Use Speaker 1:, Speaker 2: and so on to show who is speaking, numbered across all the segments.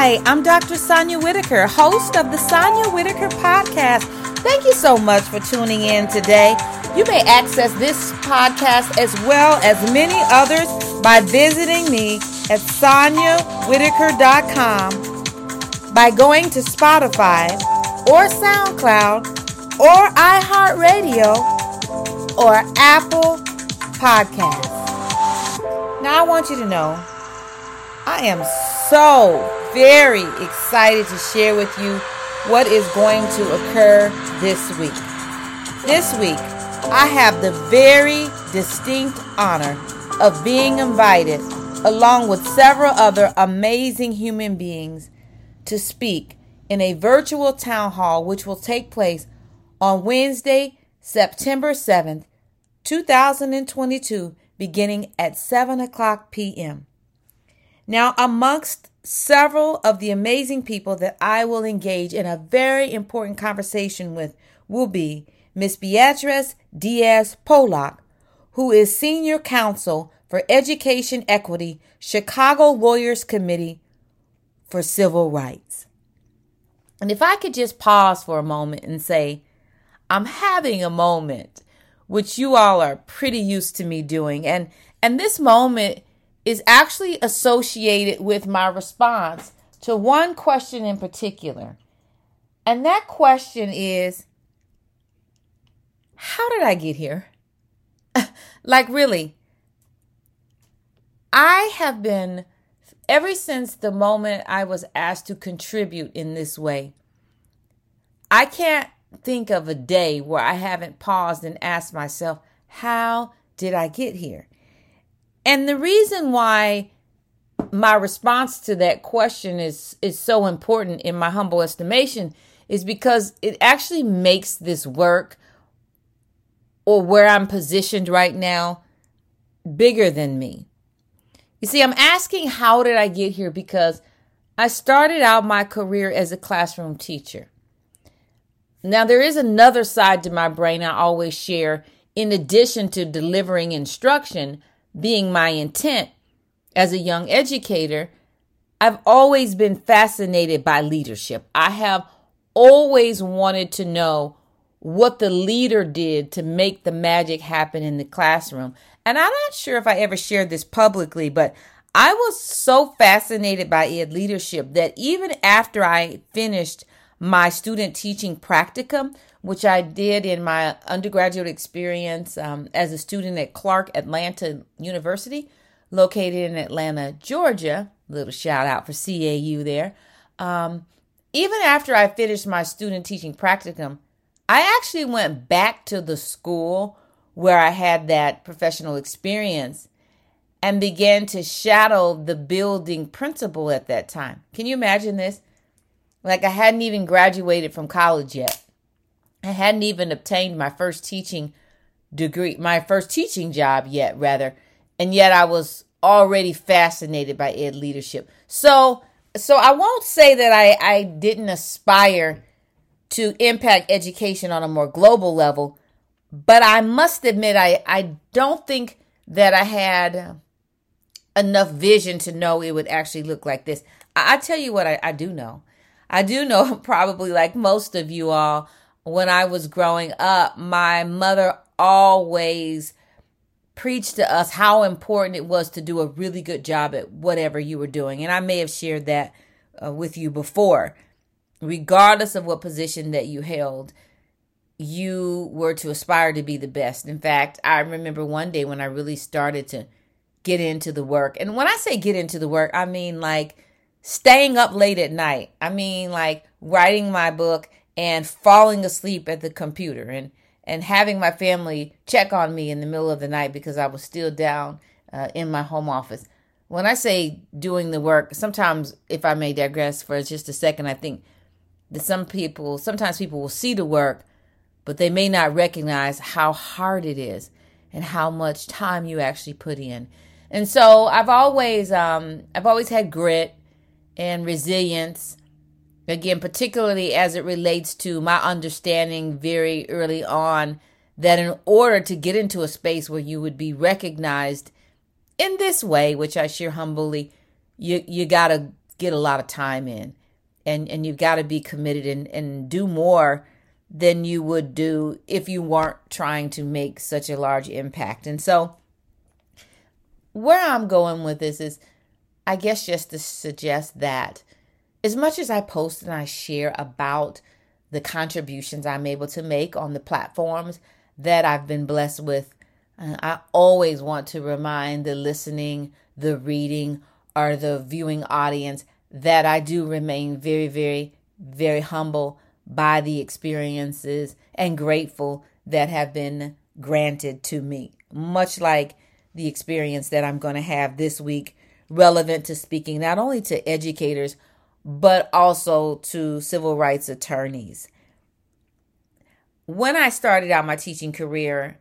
Speaker 1: Hi, I'm Dr. Sonia Whitaker, host of the Sonia Whitaker podcast. Thank you so much for tuning in today. You may access this podcast as well as many others by visiting me at soniawhitaker.com, by going to Spotify or SoundCloud or iHeartRadio or Apple Podcasts. Now I want you to know I am so very excited to share with you what is going to occur this week. This week, I have the very distinct honor of being invited, along with several other amazing human beings, to speak in a virtual town hall which will take place on Wednesday, September 7th, 2022, beginning at 7 o'clock p.m. Now, amongst several of the amazing people that I will engage in a very important conversation with will be Miss Beatrice Diaz Polak, who is Senior Counsel for Education Equity, Chicago Lawyers Committee for Civil Rights. And if I could just pause for a moment and say, I'm having a moment, which you all are pretty used to me doing. And, and this moment is actually associated with my response to one question in particular. And that question is How did I get here? like, really, I have been, ever since the moment I was asked to contribute in this way, I can't think of a day where I haven't paused and asked myself, How did I get here? And the reason why my response to that question is is so important in my humble estimation is because it actually makes this work or where I'm positioned right now bigger than me. You see, I'm asking how did I get here because I started out my career as a classroom teacher. Now, there is another side to my brain I always share in addition to delivering instruction being my intent as a young educator, I've always been fascinated by leadership. I have always wanted to know what the leader did to make the magic happen in the classroom. And I'm not sure if I ever shared this publicly, but I was so fascinated by ed leadership that even after I finished my student teaching practicum, which I did in my undergraduate experience um, as a student at Clark Atlanta University, located in Atlanta, Georgia. Little shout out for CAU there. Um, even after I finished my student teaching practicum, I actually went back to the school where I had that professional experience and began to shadow the building principal at that time. Can you imagine this? Like I hadn't even graduated from college yet. I hadn't even obtained my first teaching degree, my first teaching job yet, rather, and yet I was already fascinated by ed leadership. So, so I won't say that I, I didn't aspire to impact education on a more global level, but I must admit I, I don't think that I had enough vision to know it would actually look like this. I, I tell you what I, I do know. I do know, probably like most of you all, when I was growing up, my mother always preached to us how important it was to do a really good job at whatever you were doing. And I may have shared that uh, with you before. Regardless of what position that you held, you were to aspire to be the best. In fact, I remember one day when I really started to get into the work. And when I say get into the work, I mean like staying up late at night. I mean like writing my book and falling asleep at the computer and and having my family check on me in the middle of the night because I was still down uh, in my home office. When I say doing the work, sometimes if I may digress for just a second, I think that some people, sometimes people will see the work, but they may not recognize how hard it is and how much time you actually put in. And so I've always, um, I've always had grit and resilience Again, particularly as it relates to my understanding very early on that in order to get into a space where you would be recognized in this way, which I share humbly, you you gotta get a lot of time in. And and you've got to be committed and, and do more than you would do if you weren't trying to make such a large impact. And so where I'm going with this is I guess just to suggest that as much as I post and I share about the contributions I'm able to make on the platforms that I've been blessed with, uh, I always want to remind the listening, the reading, or the viewing audience that I do remain very, very, very humble by the experiences and grateful that have been granted to me. Much like the experience that I'm going to have this week, relevant to speaking not only to educators, but also to civil rights attorneys. When I started out my teaching career,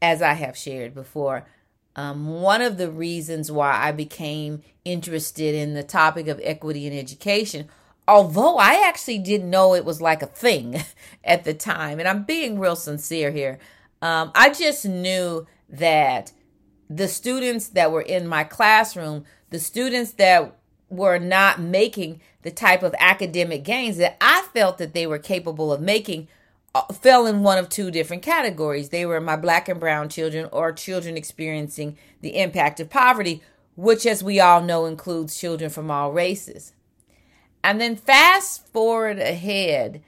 Speaker 1: as I have shared before, um, one of the reasons why I became interested in the topic of equity in education, although I actually didn't know it was like a thing at the time, and I'm being real sincere here, um, I just knew that the students that were in my classroom, the students that were not making the type of academic gains that I felt that they were capable of making uh, fell in one of two different categories. They were my black and brown children or children experiencing the impact of poverty, which, as we all know, includes children from all races. And then fast forward ahead,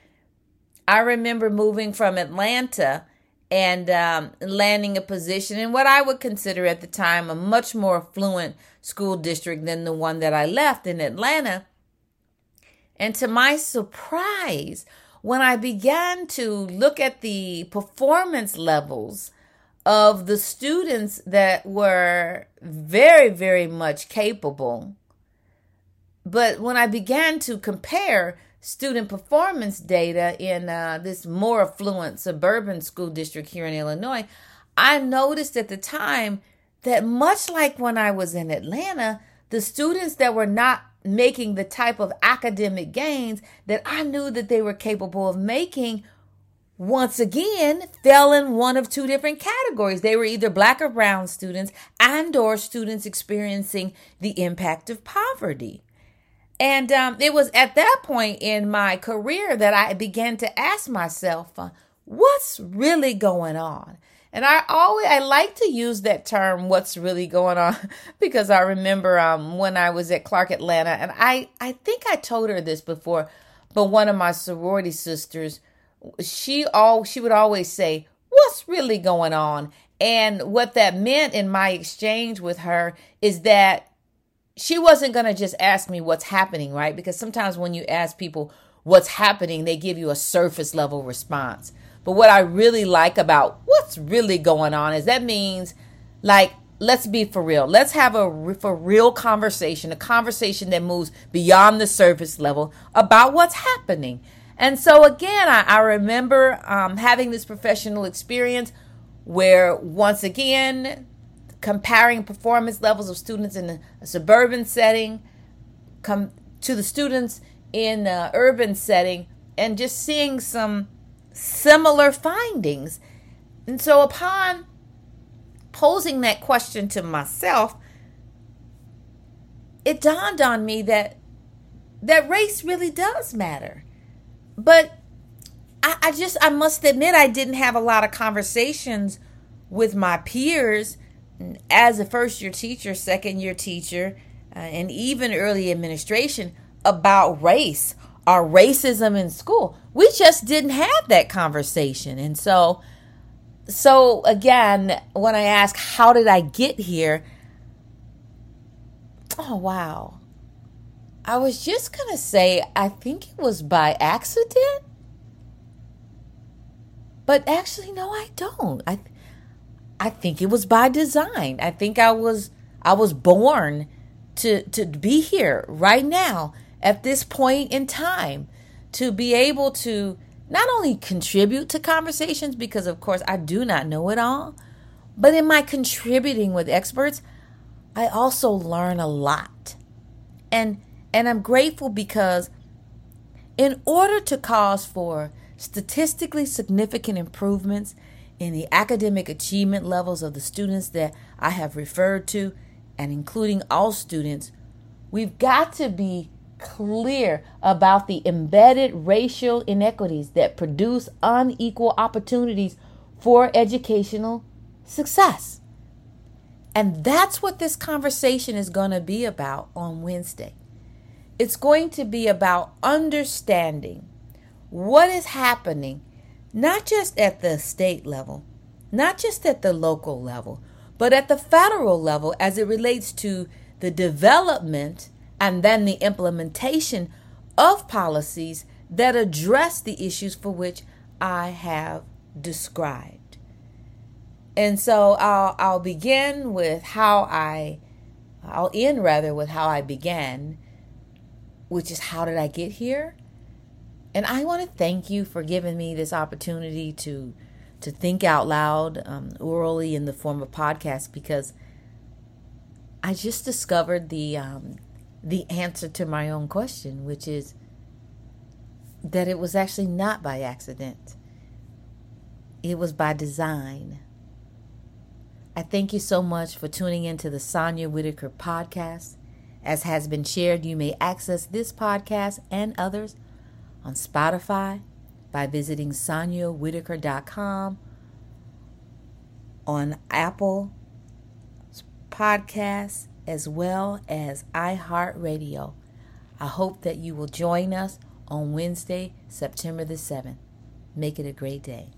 Speaker 1: I remember moving from Atlanta and um, landing a position in what I would consider at the time a much more affluent school district than the one that I left in Atlanta. And to my surprise, when I began to look at the performance levels of the students that were very, very much capable, but when I began to compare student performance data in uh, this more affluent suburban school district here in Illinois, I noticed at the time that much like when I was in Atlanta, the students that were not making the type of academic gains that I knew that they were capable of making once again fell in one of two different categories. They were either black or brown students and or students experiencing the impact of poverty and um, it was at that point in my career that I began to ask myself, uh, what's really going on? And I always I like to use that term, what's really going on, because I remember um, when I was at Clark Atlanta, and I, I think I told her this before, but one of my sorority sisters, she all she would always say, What's really going on? And what that meant in my exchange with her is that she wasn't going to just ask me what's happening, right? Because sometimes when you ask people what's happening, they give you a surface level response. But what I really like about what's really going on is that means, like, let's be for real. Let's have a for real conversation, a conversation that moves beyond the surface level about what's happening. And so, again, I, I remember um, having this professional experience where, once again, comparing performance levels of students in a suburban setting come to the students in an urban setting and just seeing some similar findings. And so upon posing that question to myself, it dawned on me that that race really does matter. But I, I just I must admit I didn't have a lot of conversations with my peers as a first year teacher, second year teacher, uh, and even early administration about race or racism in school. We just didn't have that conversation. And so, so again, when I ask, how did I get here? Oh, wow. I was just going to say, I think it was by accident. But actually, no, I don't. I I think it was by design. I think I was I was born to to be here right now at this point in time to be able to not only contribute to conversations because of course I do not know it all, but in my contributing with experts, I also learn a lot. And and I'm grateful because in order to cause for statistically significant improvements in the academic achievement levels of the students that I have referred to, and including all students, We've got to be clear about the embedded racial inequities that produce unequal opportunities for educational success. And that's what this conversation is going to be about on Wednesday. It's going to be about understanding what is happening, not just at the state level, not just at the local level, but at the federal level as it relates to the development and then the implementation of policies that address the issues for which I have described. And so I'll, I'll begin with how I, I'll end rather with how I began, which is how did I get here? And I want to thank you for giving me this opportunity to to think out loud um, orally in the form of podcast because I just discovered the um, the answer to my own question, which is that it was actually not by accident. It was by design. I thank you so much for tuning into the Sonia Whitaker podcast. As has been shared, you may access this podcast and others on Spotify by visiting soniawhitaker.com, on Apple Podcasts, as well as iHeartRadio. I hope that you will join us on Wednesday, September the 7th. Make it a great day.